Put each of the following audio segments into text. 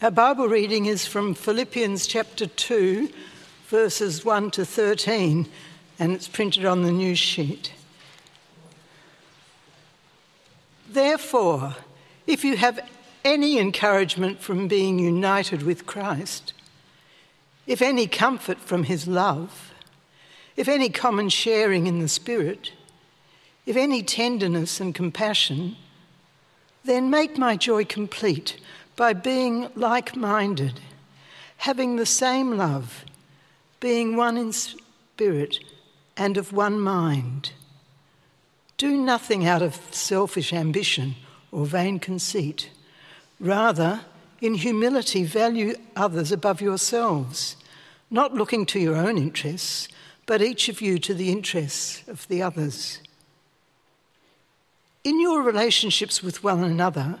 Our Bible reading is from Philippians chapter 2, verses 1 to 13, and it's printed on the news sheet. Therefore, if you have any encouragement from being united with Christ, if any comfort from his love, if any common sharing in the Spirit, if any tenderness and compassion, then make my joy complete by being like minded, having the same love, being one in spirit and of one mind. Do nothing out of selfish ambition or vain conceit. Rather, in humility, value others above yourselves, not looking to your own interests, but each of you to the interests of the others. In your relationships with one another,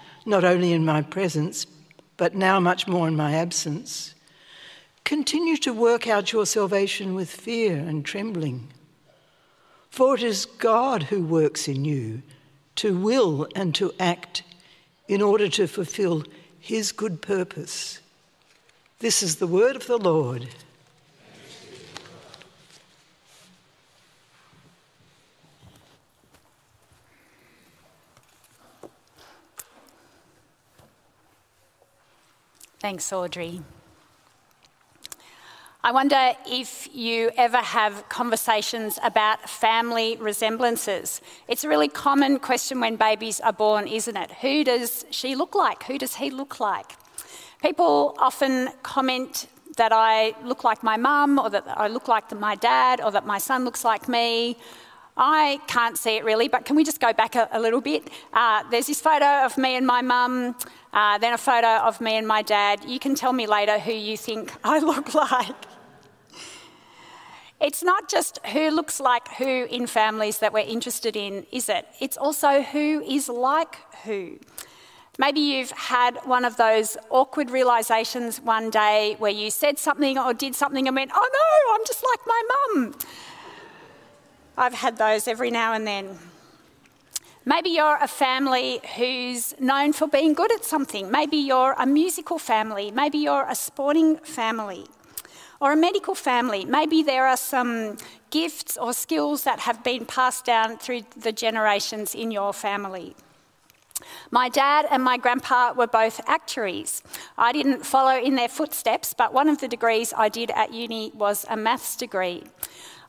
not only in my presence, but now much more in my absence. Continue to work out your salvation with fear and trembling. For it is God who works in you to will and to act in order to fulfill his good purpose. This is the word of the Lord. Thanks, Audrey. I wonder if you ever have conversations about family resemblances. It's a really common question when babies are born, isn't it? Who does she look like? Who does he look like? People often comment that I look like my mum, or that I look like my dad, or that my son looks like me. I can't see it really, but can we just go back a, a little bit? Uh, there's this photo of me and my mum, uh, then a photo of me and my dad. You can tell me later who you think I look like. It's not just who looks like who in families that we're interested in, is it? It's also who is like who. Maybe you've had one of those awkward realizations one day where you said something or did something and went, oh no, I'm just like my mum. I've had those every now and then. Maybe you're a family who's known for being good at something. Maybe you're a musical family. Maybe you're a sporting family or a medical family. Maybe there are some gifts or skills that have been passed down through the generations in your family. My dad and my grandpa were both actuaries. I didn't follow in their footsteps, but one of the degrees I did at uni was a maths degree.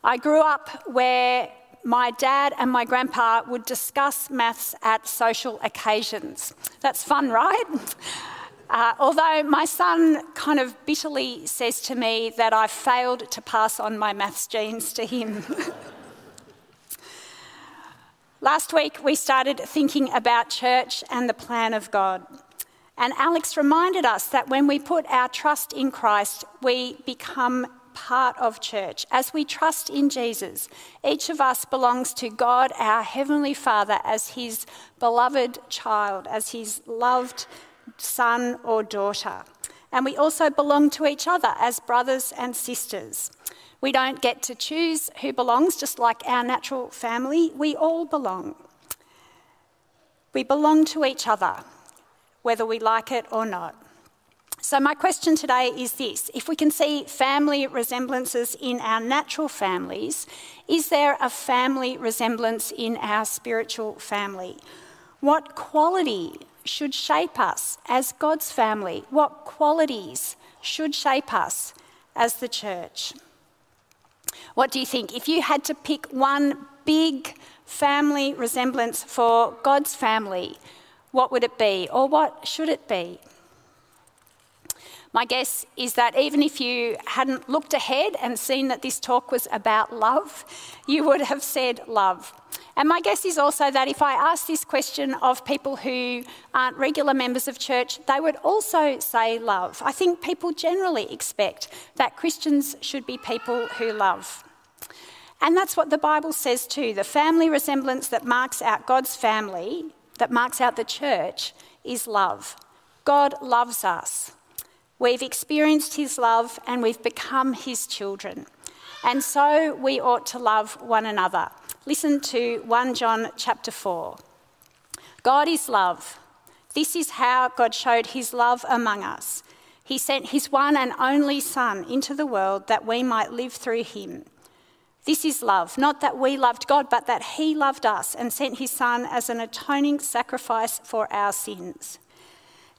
I grew up where my dad and my grandpa would discuss maths at social occasions. That's fun, right? Uh, although my son kind of bitterly says to me that I failed to pass on my maths genes to him. Last week, we started thinking about church and the plan of God. And Alex reminded us that when we put our trust in Christ, we become part of church. As we trust in Jesus, each of us belongs to God, our Heavenly Father, as His beloved child, as His loved son or daughter. And we also belong to each other as brothers and sisters. We don't get to choose who belongs, just like our natural family. We all belong. We belong to each other, whether we like it or not. So, my question today is this if we can see family resemblances in our natural families, is there a family resemblance in our spiritual family? What quality should shape us as God's family? What qualities should shape us as the church? What do you think? If you had to pick one big family resemblance for God's family, what would it be? Or what should it be? My guess is that even if you hadn't looked ahead and seen that this talk was about love, you would have said love. And my guess is also that if I asked this question of people who aren't regular members of church, they would also say love. I think people generally expect that Christians should be people who love. And that's what the Bible says too. The family resemblance that marks out God's family, that marks out the church, is love. God loves us. We've experienced his love and we've become his children. And so we ought to love one another. Listen to 1 John chapter 4. God is love. This is how God showed his love among us. He sent his one and only Son into the world that we might live through him. This is love, not that we loved God, but that he loved us and sent his Son as an atoning sacrifice for our sins.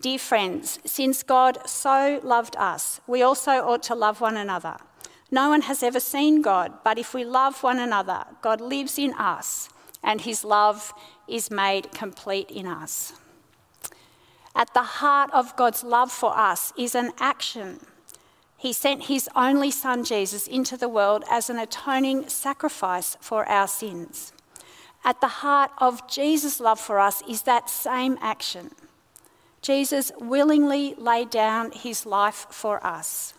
Dear friends, since God so loved us, we also ought to love one another. No one has ever seen God, but if we love one another, God lives in us, and his love is made complete in us. At the heart of God's love for us is an action. He sent his only Son, Jesus, into the world as an atoning sacrifice for our sins. At the heart of Jesus' love for us is that same action. Jesus willingly laid down his life for us.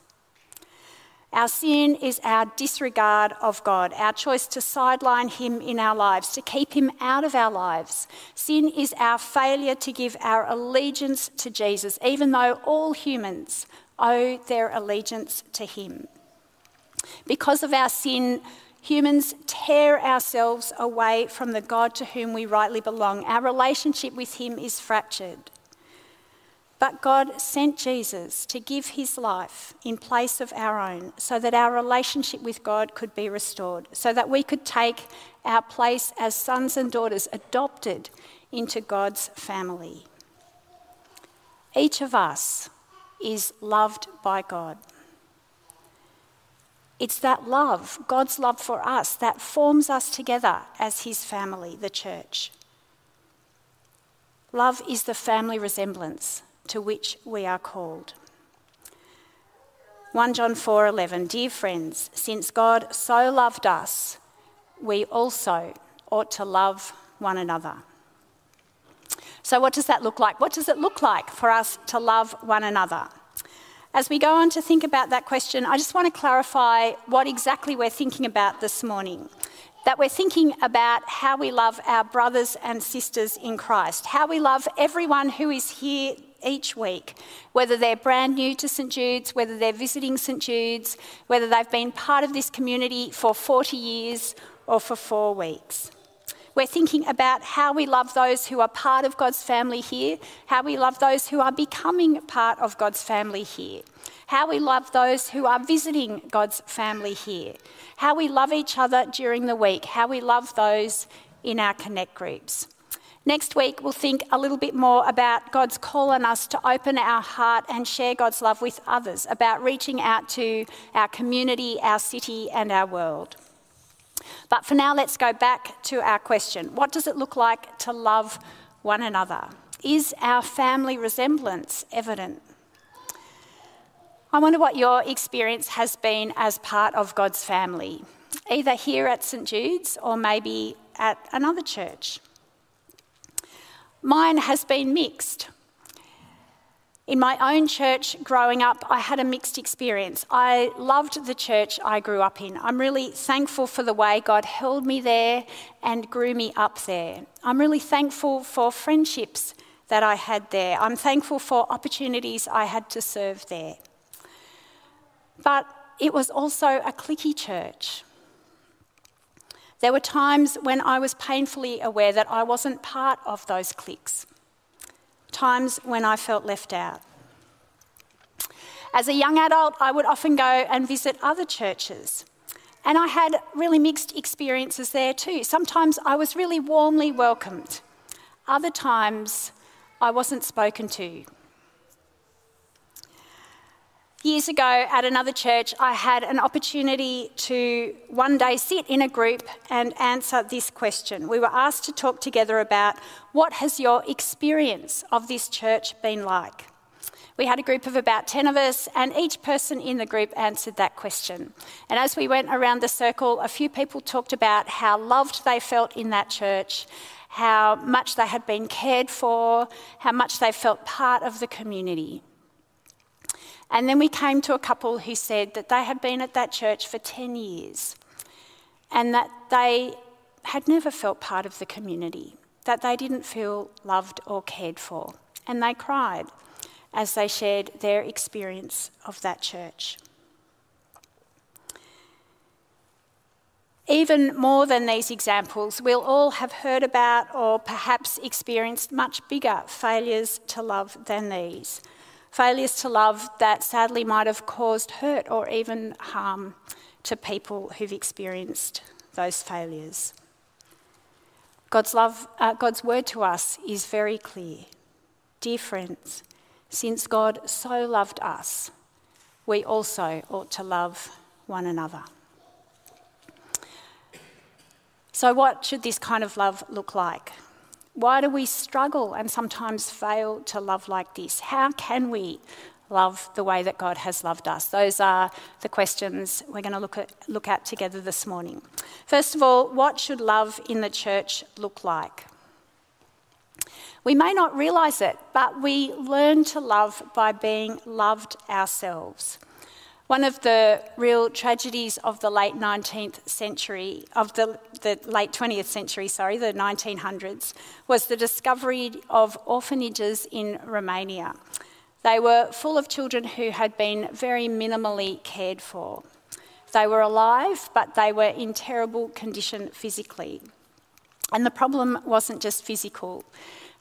Our sin is our disregard of God, our choice to sideline Him in our lives, to keep Him out of our lives. Sin is our failure to give our allegiance to Jesus, even though all humans owe their allegiance to Him. Because of our sin, humans tear ourselves away from the God to whom we rightly belong. Our relationship with Him is fractured. But God sent Jesus to give his life in place of our own so that our relationship with God could be restored, so that we could take our place as sons and daughters adopted into God's family. Each of us is loved by God. It's that love, God's love for us, that forms us together as his family, the church. Love is the family resemblance to which we are called. 1 John 4:11 Dear friends, since God so loved us, we also ought to love one another. So what does that look like? What does it look like for us to love one another? As we go on to think about that question, I just want to clarify what exactly we're thinking about this morning that we're thinking about how we love our brothers and sisters in Christ, how we love everyone who is here each week, whether they're brand new to St Jude's, whether they're visiting St Jude's, whether they've been part of this community for 40 years or for four weeks. We're thinking about how we love those who are part of God's family here, how we love those who are becoming part of God's family here, how we love those who are visiting God's family here, how we love each other during the week, how we love those in our connect groups. Next week, we'll think a little bit more about God's call on us to open our heart and share God's love with others, about reaching out to our community, our city, and our world. But for now, let's go back to our question What does it look like to love one another? Is our family resemblance evident? I wonder what your experience has been as part of God's family, either here at St Jude's or maybe at another church. Mine has been mixed. In my own church growing up, I had a mixed experience. I loved the church I grew up in. I'm really thankful for the way God held me there and grew me up there. I'm really thankful for friendships that I had there. I'm thankful for opportunities I had to serve there. But it was also a cliquey church. There were times when I was painfully aware that I wasn't part of those cliques, times when I felt left out. As a young adult, I would often go and visit other churches. And I had really mixed experiences there too. Sometimes I was really warmly welcomed. Other times I wasn't spoken to. Years ago at another church, I had an opportunity to one day sit in a group and answer this question. We were asked to talk together about what has your experience of this church been like? We had a group of about 10 of us, and each person in the group answered that question. And as we went around the circle, a few people talked about how loved they felt in that church, how much they had been cared for, how much they felt part of the community. And then we came to a couple who said that they had been at that church for 10 years and that they had never felt part of the community, that they didn't feel loved or cared for. And they cried as they shared their experience of that church. Even more than these examples, we'll all have heard about or perhaps experienced much bigger failures to love than these failures to love that sadly might have caused hurt or even harm to people who've experienced those failures. God's love, uh, God's word to us is very clear. Dear friends, since God so loved us, we also ought to love one another. So, what should this kind of love look like? Why do we struggle and sometimes fail to love like this? How can we love the way that God has loved us? Those are the questions we're going to look at, look at together this morning. First of all, what should love in the church look like? We may not realise it, but we learn to love by being loved ourselves. One of the real tragedies of the late 19th century, of the, the, late 20th century, sorry, the 1900s, was the discovery of orphanages in Romania. They were full of children who had been very minimally cared for. They were alive, but they were in terrible condition physically. And the problem wasn't just physical.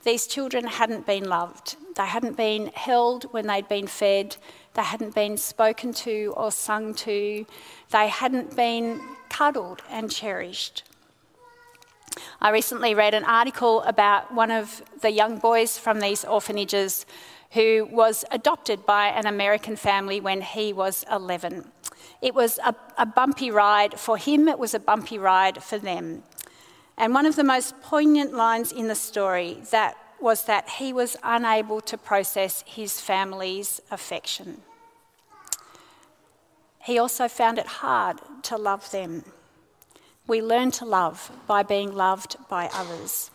These children hadn't been loved. They hadn't been held when they'd been fed. They hadn't been spoken to or sung to. They hadn't been cuddled and cherished. I recently read an article about one of the young boys from these orphanages who was adopted by an American family when he was 11. It was a, a, bumpy ride for him, it was a bumpy ride for them. And one of the most poignant lines in the story that was that he was unable to process his family's affection. He also found it hard to love them. We learn to love by being loved by others.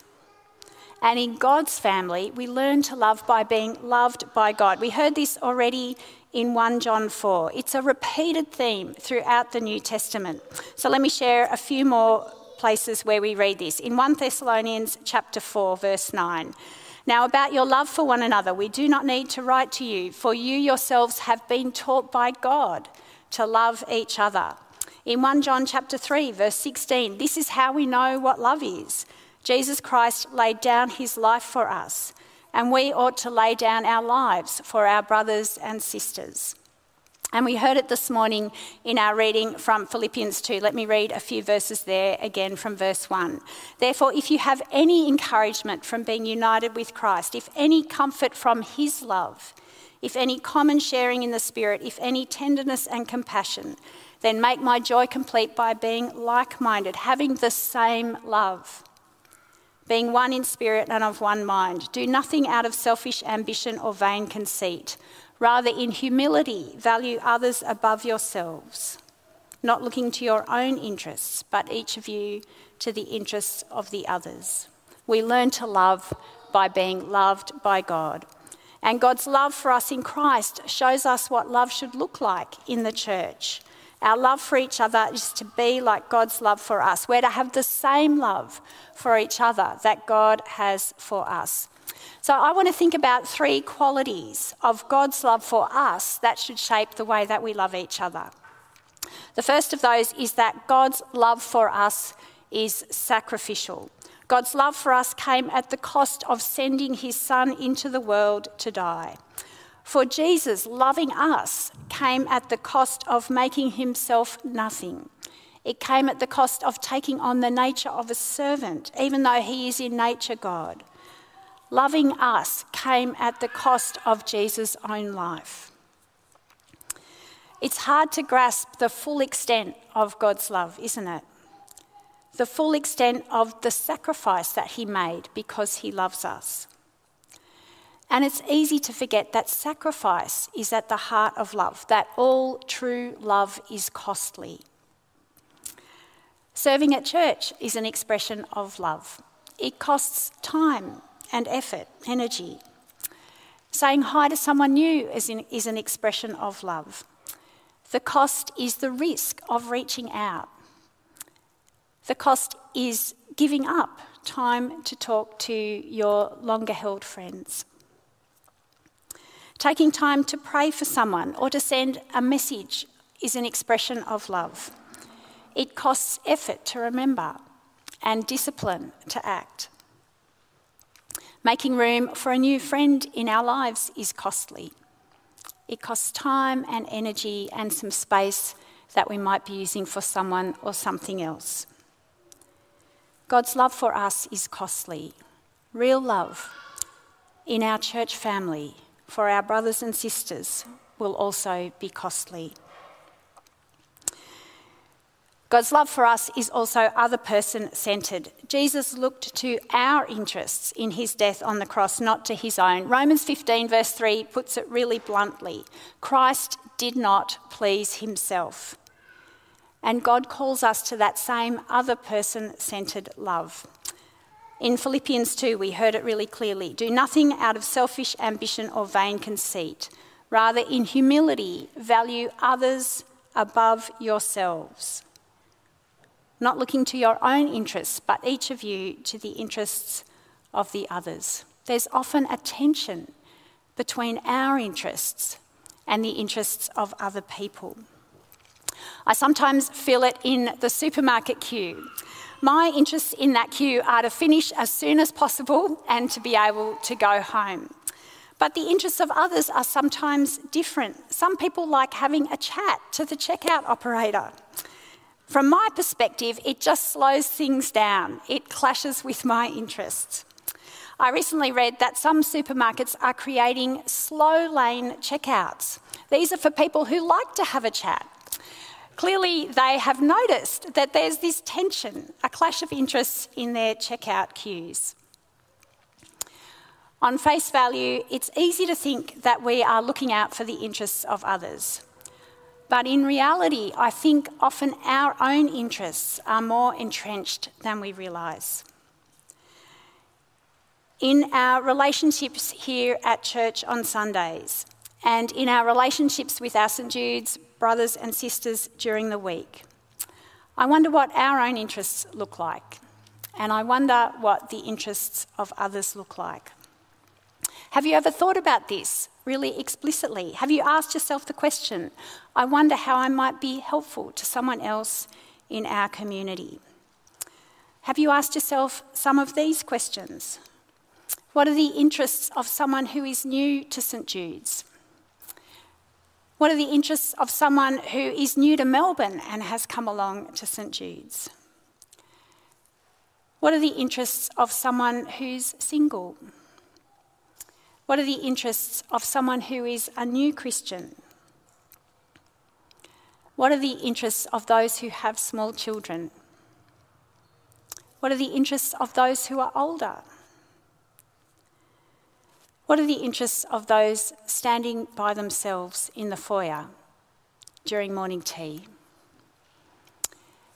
And in God's family, we learn to love by being loved by God. We heard this already in 1 John 4. It's a repeated theme throughout the New Testament. So let me share a few more places where we read this. In 1 Thessalonians chapter 4 verse 9. Now about your love for one another, we do not need to write to you, for you yourselves have been taught by God to love each other. In 1 John chapter 3 verse 16, this is how we know what love is. Jesus Christ laid down his life for us, and we ought to lay down our lives for our brothers and sisters. And we heard it this morning in our reading from Philippians 2. Let me read a few verses there again from verse 1. Therefore, if you have any encouragement from being united with Christ, if any comfort from his love, if any common sharing in the Spirit, if any tenderness and compassion, then make my joy complete by being like minded, having the same love, being one in spirit and of one mind. Do nothing out of selfish ambition or vain conceit Rather, in humility, value others above yourselves, not looking to your own interests, but each of you to the interests of the others. We learn to love by being loved by God. And God's love for us in Christ shows us what love should look like in the church. Our love for each other is to be like God's love for us. We're to have the same love for each other that God has for us. So I want to think about three qualities of God's love for us that should shape the way that we love each other. The first of those is that God's love for us is sacrificial. God's love for us came at the cost of sending his son into the world to die. For Jesus, loving us, came at the cost of making himself nothing. It came at the cost of taking on the nature of a servant, even though he is in nature God loving us came at the cost of Jesus' own life. It's hard to grasp the full extent of God's love, isn't it? The full extent of the sacrifice that He made because He loves us. And it's easy to forget that sacrifice is at the heart of love, that all true love is costly. Serving at church is an expression of love. It costs time and effort, energy. Saying hi to someone new is, in, is an expression of love. The cost is the risk of reaching out. The cost is giving up time to talk to your longer held friends. Taking time to pray for someone or to send a message is an expression of love. It costs effort to remember and discipline to act. Making room for a new friend in our lives is costly. It costs time and energy and some space that we might be using for someone or something else. God's love for us is costly. Real love in our church family for our brothers and sisters will also be costly. God's love for us is also other person centered. Jesus looked to our interests in his death on the cross, not to his own. Romans 15, verse 3, puts it really bluntly Christ did not please himself. And God calls us to that same other person centered love. In Philippians 2, we heard it really clearly do nothing out of selfish ambition or vain conceit. Rather, in humility, value others above yourselves. Not looking to your own interests, but each of you to the interests of the others. There's often a tension between our interests and the interests of other people. I sometimes feel it in the supermarket queue. My interests in that queue are to finish as soon as possible and to be able to go home. But the interests of others are sometimes different. Some people like having a chat to the checkout operator. From my perspective, it just slows things down. It clashes with my interests. I recently read that some supermarkets are creating slow lane checkouts. These are for people who like to have a chat Clearly, they have noticed that there's this tension, a clash of interests in their checkout queues. On face value, it's easy to think that we are looking out for the interests of others. But in reality, I think often our own interests are more entrenched than we realise. In our relationships here at church on Sundays, and in our relationships with our St Jude's brothers and sisters during the week. I wonder what our own interests look like, and I wonder what the interests of others look like. Have you ever thought about this really explicitly? Have you asked yourself the question, I wonder how I might be helpful to someone else in our community? Have you asked yourself some of these questions? What are the interests of someone who is new to St Jude's? What are the interests of someone who is new to Melbourne and has come along to St Jude's? What are the interests of someone who's single? What are the interests of someone who is a new Christian? What are the interests of those who have small children? What are the interests of those who are older? What are the interests of those standing by themselves in the foyer during morning tea?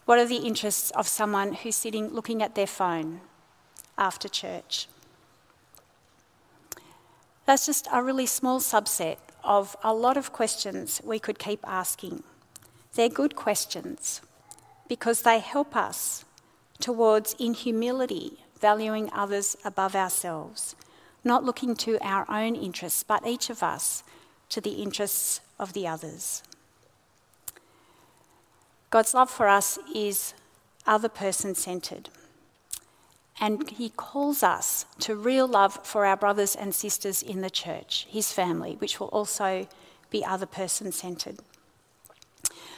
What are the interests of someone who's sitting looking at their phone after church? That's just a really small subset of a lot of questions we could keep asking. They're good questions because they help us towards, in humility, valuing others above ourselves not looking to our own interests, but each of us to the interests of the others. God's love for us is other person centered. And He calls us to real love for our brothers and sisters in the church, His family, which will also be other person centered.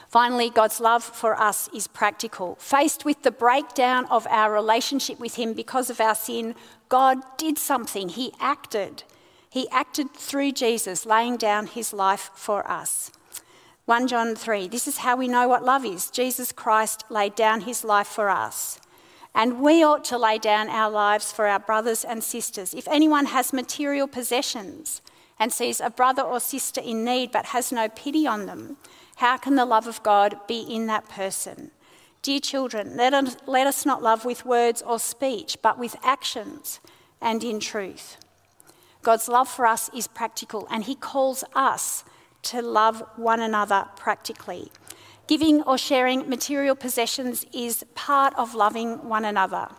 Finally, God's love for us is practical. Faced with the breakdown of our relationship with Him because of our sin, God did something. He acted. He acted through Jesus, laying down His life for us. 1 John 3 This is how we know what love is. Jesus Christ laid down His life for us. And we ought to lay down our lives for our brothers and sisters. If anyone has material possessions and sees a brother or sister in need but has no pity on them, how can the love of God be in that person? Dear children, let us, let us not love with words or speech, but with actions and in truth. God's love for us is practical, and He calls us to love one another practically. Giving or sharing material possessions is part of loving one another.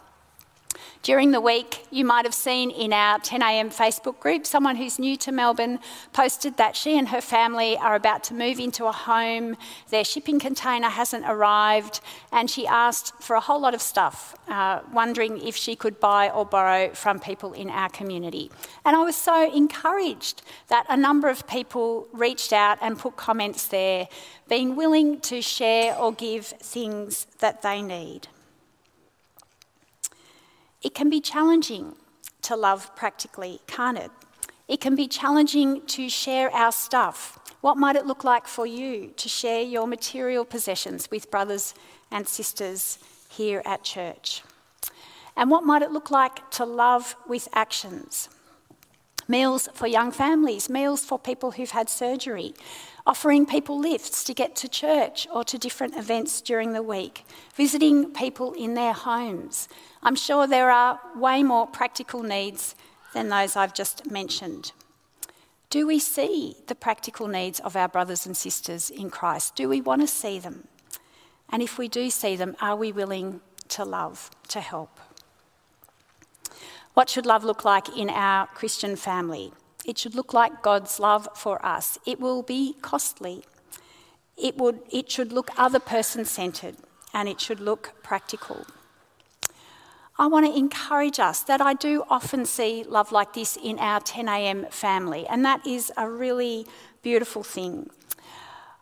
During the week, you might have seen in our 10am Facebook group someone who's new to Melbourne posted that she and her family are about to move into a home. Their shipping container hasn't arrived, and she asked for a whole lot of stuff, uh, wondering if she could buy or borrow from people in our community. And I was so encouraged that a number of people reached out and put comments there, being willing to share or give things that they need. It can be challenging to love practically, can't it? It can be challenging to share our stuff. What might it look like for you to share your material possessions with brothers and sisters here at church? And what might it look like to love with actions? Meals for young families, meals for people who've had surgery, offering people lifts to get to church or to different events during the week, visiting people in their homes. I'm sure there are way more practical needs than those I've just mentioned. Do we see the practical needs of our brothers and sisters in Christ? Do we want to see them? And if we do see them, are we willing to love, to help? What should love look like in our Christian family? It should look like God's love for us. It will be costly. It, would, it should look other person centred and it should look practical. I want to encourage us that I do often see love like this in our 10am family, and that is a really beautiful thing.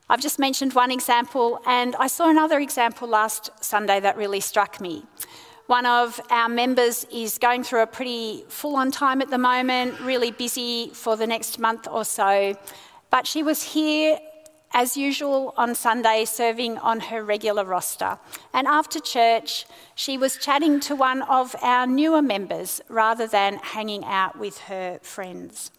I've just mentioned one example, and I saw another example last Sunday that really struck me. One of our members is going through a pretty full on time at the moment, really busy for the next month or so. But she was here as usual on Sunday, serving on her regular roster. And after church, she was chatting to one of our newer members rather than hanging out with her friends.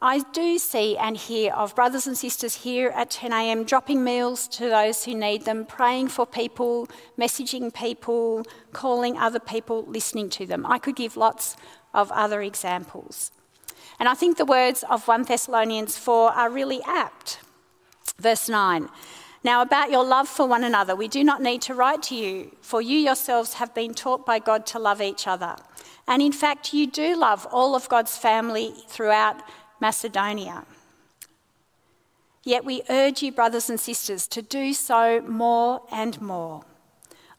I do see and hear of brothers and sisters here at 10am dropping meals to those who need them, praying for people, messaging people, calling other people, listening to them. I could give lots of other examples. And I think the words of 1 Thessalonians 4 are really apt. Verse 9 Now, about your love for one another, we do not need to write to you, for you yourselves have been taught by God to love each other. And in fact, you do love all of God's family throughout Macedonia. Yet we urge you, brothers and sisters, to do so more and more.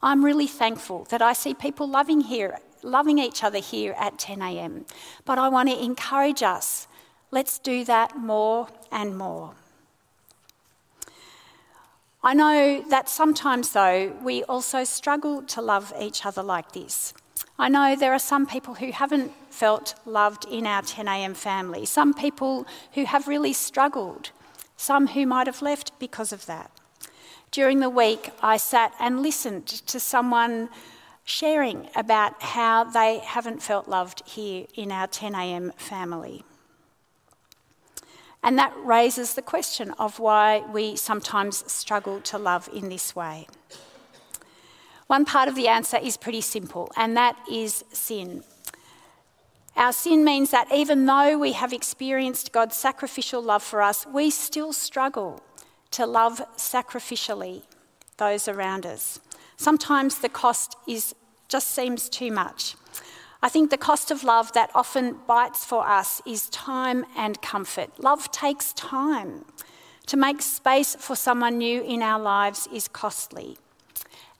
I'm really thankful that I see people loving here, loving each other here at 10 a.m. But I want to encourage us. Let's do that more and more. I know that sometimes, though, we also struggle to love each other like this. I know there are some people who haven't felt loved in our 10am family, some people who have really struggled, some who might have left because of that. During the week, I sat and listened to someone sharing about how they haven't felt loved here in our 10am family. And that raises the question of why we sometimes struggle to love in this way. One part of the answer is pretty simple, and that is sin. Our sin means that even though we have experienced God's sacrificial love for us, we still struggle to love sacrificially those around us. Sometimes the cost is just seems too much. I think the cost of love that often bites for us is time and comfort. Love takes time. To make space for someone new in our lives is costly.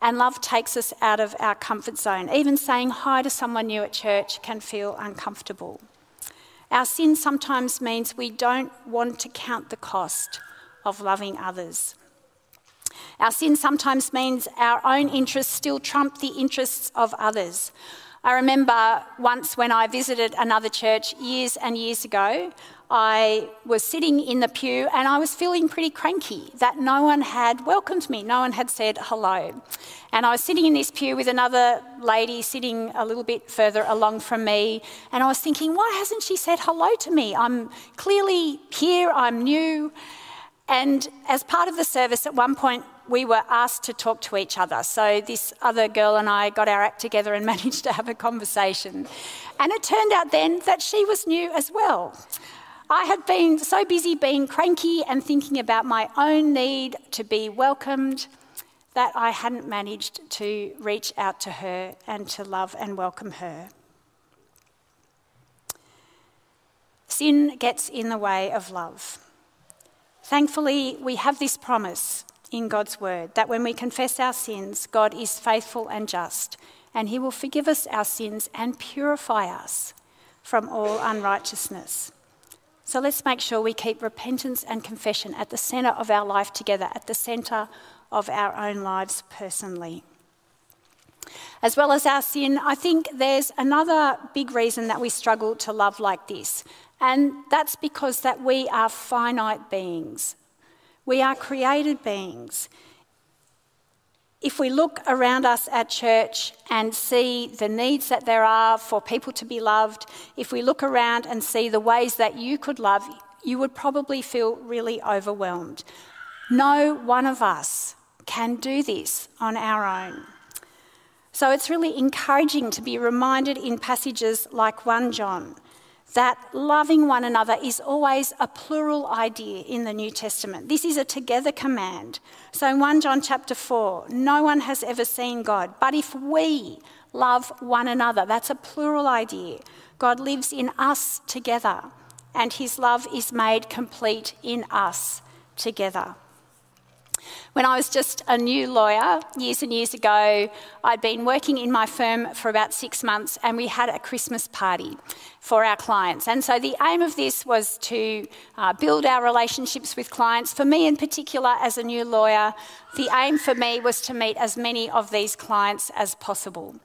And love takes us out of our comfort zone. Even saying hi to someone new at church can feel uncomfortable. Our sin sometimes means we don't want to count the cost of loving others. Our sin sometimes means our own interests still trump the interests of others. I remember once when I visited another church years and years ago, I was sitting in the pew and I was feeling pretty cranky that no one had welcomed me, no one had said hello. And I was sitting in this pew with another lady sitting a little bit further along from me, and I was thinking, why hasn't she said hello to me? I'm clearly here, I'm new. And as part of the service, at one point, we were asked to talk to each other. So this other girl and I got our act together and managed to have a conversation. And it turned out then that she was new as well. I had been so busy being cranky and thinking about my own need to be welcomed that I hadn't managed to reach out to her and to love and welcome her. Sin gets in the way of love. Thankfully, we have this promise in God's word that when we confess our sins, God is faithful and just, and He will forgive us our sins and purify us from all unrighteousness. So let's make sure we keep repentance and confession at the centre of our life together, at the centre of our own lives personally. As well as our sin, I think there's another big reason that we struggle to love like this, and that's because that we are finite beings. We are created beings. If we look around us at church and see the needs that there are for people to be loved, if we look around and see the ways that you could love, you would probably feel really overwhelmed. No one of us can do this on our own. So it's really encouraging to be reminded in passages like 1 John that loving one another is always a plural idea in the New Testament. This is a together command. So in 1 John chapter 4, no one has ever seen God, but if we love one another, that's a plural idea. God lives in us together, and his love is made complete in us together. When I was just a new lawyer years and years ago, I'd been working in my firm for about six months and we had a Christmas party for our clients. And so the aim of this was to uh, build our relationships with clients. For me, in particular, as a new lawyer, the aim for me was to meet as many of these clients as possible.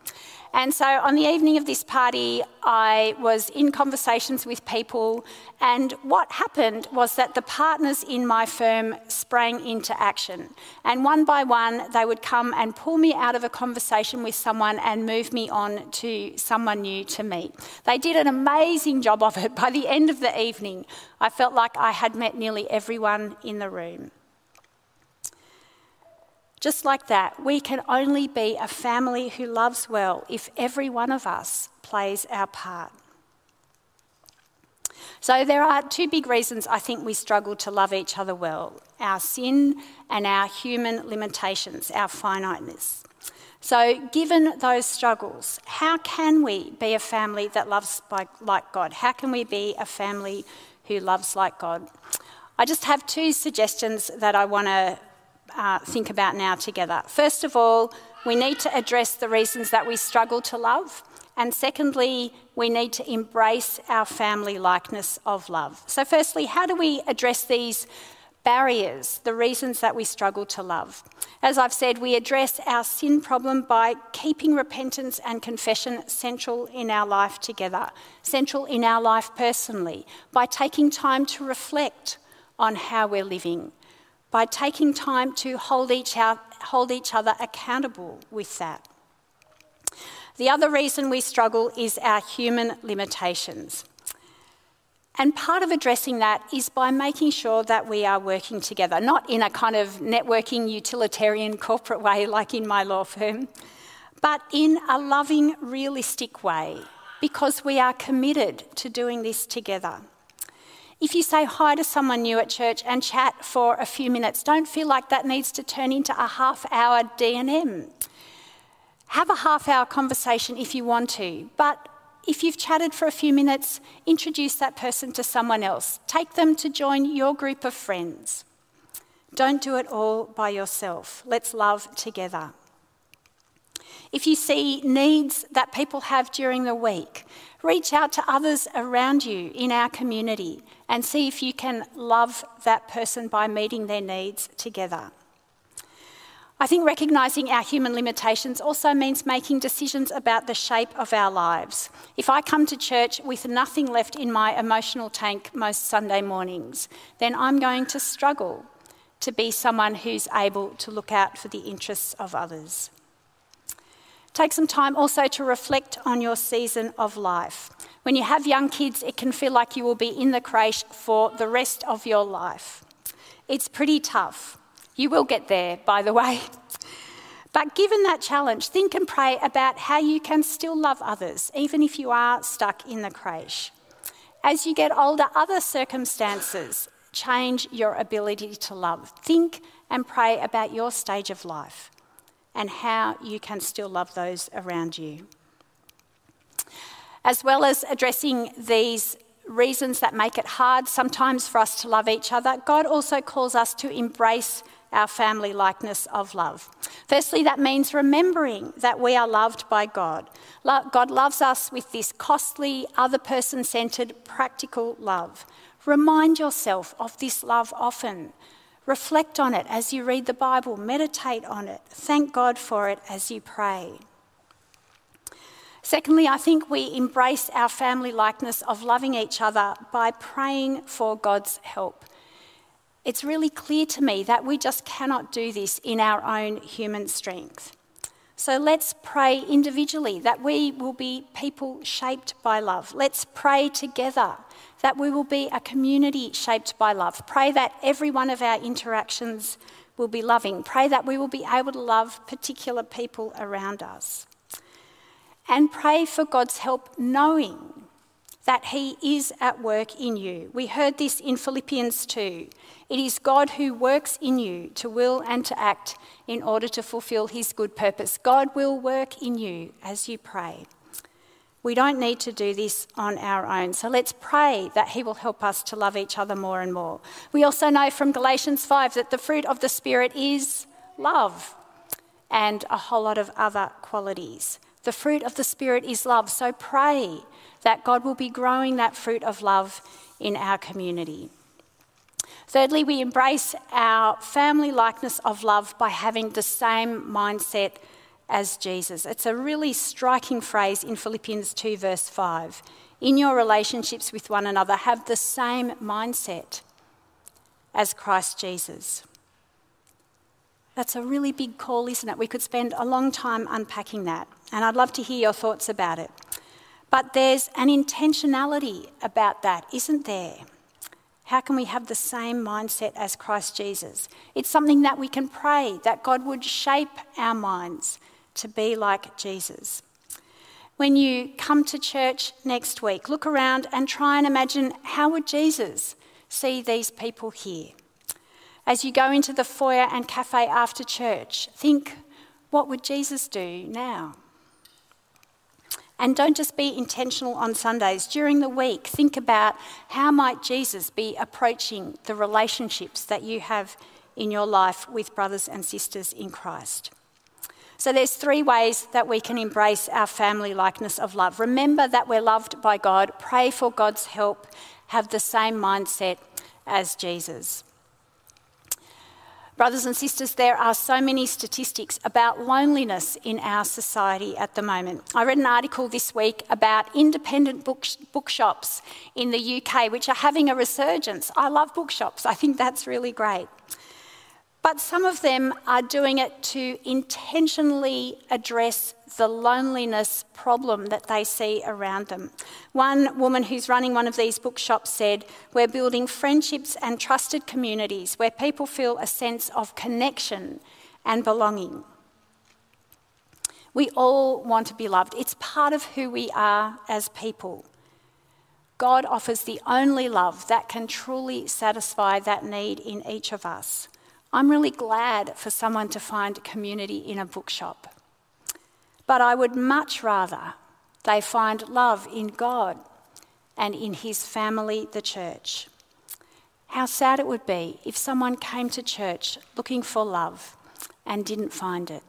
And so on the evening of this party, I was in conversations with people, and what happened was that the partners in my firm sprang into action. And one by one, they would come and pull me out of a conversation with someone and move me on to someone new to meet. They did an amazing job of it. By the end of the evening, I felt like I had met nearly everyone in the room. Just like that, we can only be a family who loves well if every one of us plays our part. So, there are two big reasons I think we struggle to love each other well our sin and our human limitations, our finiteness. So, given those struggles, how can we be a family that loves like God? How can we be a family who loves like God? I just have two suggestions that I want to uh, think about now together. First of all, we need to address the reasons that we struggle to love. And secondly, we need to embrace our family likeness of love. So, firstly, how do we address these barriers, the reasons that we struggle to love? As I've said, we address our sin problem by keeping repentance and confession central in our life together, central in our life personally, by taking time to reflect on how we're living, by taking time to hold each, hold each other accountable with that. The other reason we struggle is our human limitations. And part of addressing that is by making sure that we are working together, not in a kind of networking, utilitarian, corporate way like in my law firm, but in a loving, realistic way, because we are committed to doing this together. If you say hi to someone new at church and chat for a few minutes, don't feel like that needs to turn into a half hour D&M. Have a half hour conversation if you want to, but if you've chatted for a few minutes, introduce that person to someone else. Take them to join your group of friends. Don't do it all by yourself. Let's love together. If you see needs that people have during the week, reach out to others around you in our community and see if you can love that person by meeting their needs together. I think recognising our human limitations also means making decisions about the shape of our lives. If I come to church with nothing left in my emotional tank most Sunday mornings, then I'm going to struggle to be someone who's able to look out for the interests of others. Take some time also to reflect on your season of life. When you have young kids, it can feel like you will be in the creche for the rest of your life. It's pretty tough. You will get there, by the way. But given that challenge, think and pray about how you can still love others, even if you are stuck in the creche. As you get older, other circumstances change your ability to love. Think and pray about your stage of life and how you can still love those around you. As well as addressing these reasons that make it hard sometimes for us to love each other, God also calls us to embrace our family likeness of love. Firstly, that means remembering that we are loved by God. God loves us with this costly, other person centered, practical love. Remind yourself of this love often. Reflect on it as you read the Bible, meditate on it, thank God for it as you pray. Secondly, I think we embrace our family likeness of loving each other by praying for God's help. It's really clear to me that we just cannot do this in our own human strength. So let's pray individually that we will be people shaped by love. Let's pray together that we will be a community shaped by love. Pray that every one of our interactions will be loving. Pray that we will be able to love particular people around us. And pray for God's help knowing that He is at work in you. We heard this in Philippians 2. It is God who works in you to will and to act in order to fulfill His good purpose. God will work in you as you pray. We don't need to do this on our own. So let's pray that He will help us to love each other more and more. We also know from Galatians 5 that the fruit of the Spirit is love and a whole lot of other qualities. The fruit of the Spirit is love. So pray that God will be growing that fruit of love in our community. Thirdly, we embrace our family likeness of love by having the same mindset as Jesus. It's a really striking phrase in Philippians 2, verse 5. In your relationships with one another, have the same mindset as Christ Jesus. That's a really big call, isn't it? We could spend a long time unpacking that, and I'd love to hear your thoughts about it. But there's an intentionality about that, isn't there? How can we have the same mindset as Christ Jesus? It's something that we can pray that God would shape our minds to be like Jesus. When you come to church next week, look around and try and imagine how would Jesus see these people here? As you go into the foyer and cafe after church, think, what would Jesus do now? And don't just be intentional on Sundays. During the week, think about how might Jesus be approaching the relationships that you have in your life with brothers and sisters in Christ. So there's three ways that we can embrace our family likeness of love. Remember that we're loved by God, pray for God's help, have the same mindset as Jesus. Brothers and sisters, there are so many statistics about loneliness in our society at the moment. I read an article this week about independent book, bookshops in the UK, which are having a resurgence. I love bookshops, I think that's really great. But some of them are doing it to intentionally address the loneliness problem that they see around them. One woman who's running one of these bookshops said, We're building friendships and trusted communities where people feel a sense of connection and belonging. We all want to be loved, it's part of who we are as people. God offers the only love that can truly satisfy that need in each of us. I'm really glad for someone to find community in a bookshop. But I would much rather they find love in God and in His family, the church. How sad it would be if someone came to church looking for love and didn't find it.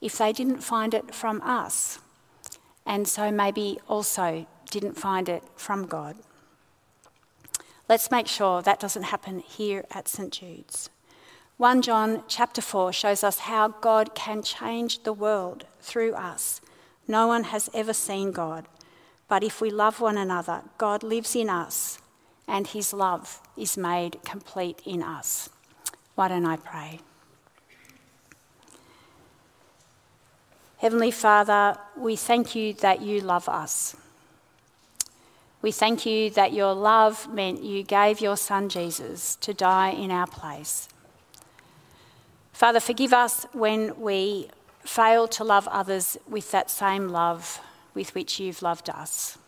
If they didn't find it from us, and so maybe also didn't find it from God. Let's make sure that doesn't happen here at St Jude's. 1 John chapter 4 shows us how God can change the world through us. No one has ever seen God, but if we love one another, God lives in us and his love is made complete in us. Why don't I pray? Heavenly Father, we thank you that you love us. We thank you that your love meant you gave your Son Jesus to die in our place. Father, forgive us when we fail to love others with that same love with which you've loved us.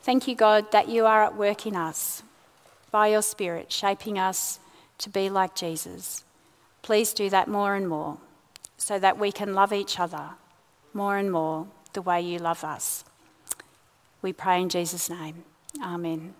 Thank you, God, that you are at work in us by your Spirit, shaping us to be like Jesus. Please do that more and more so that we can love each other more and more the way you love us. We pray in Jesus' name. Amen.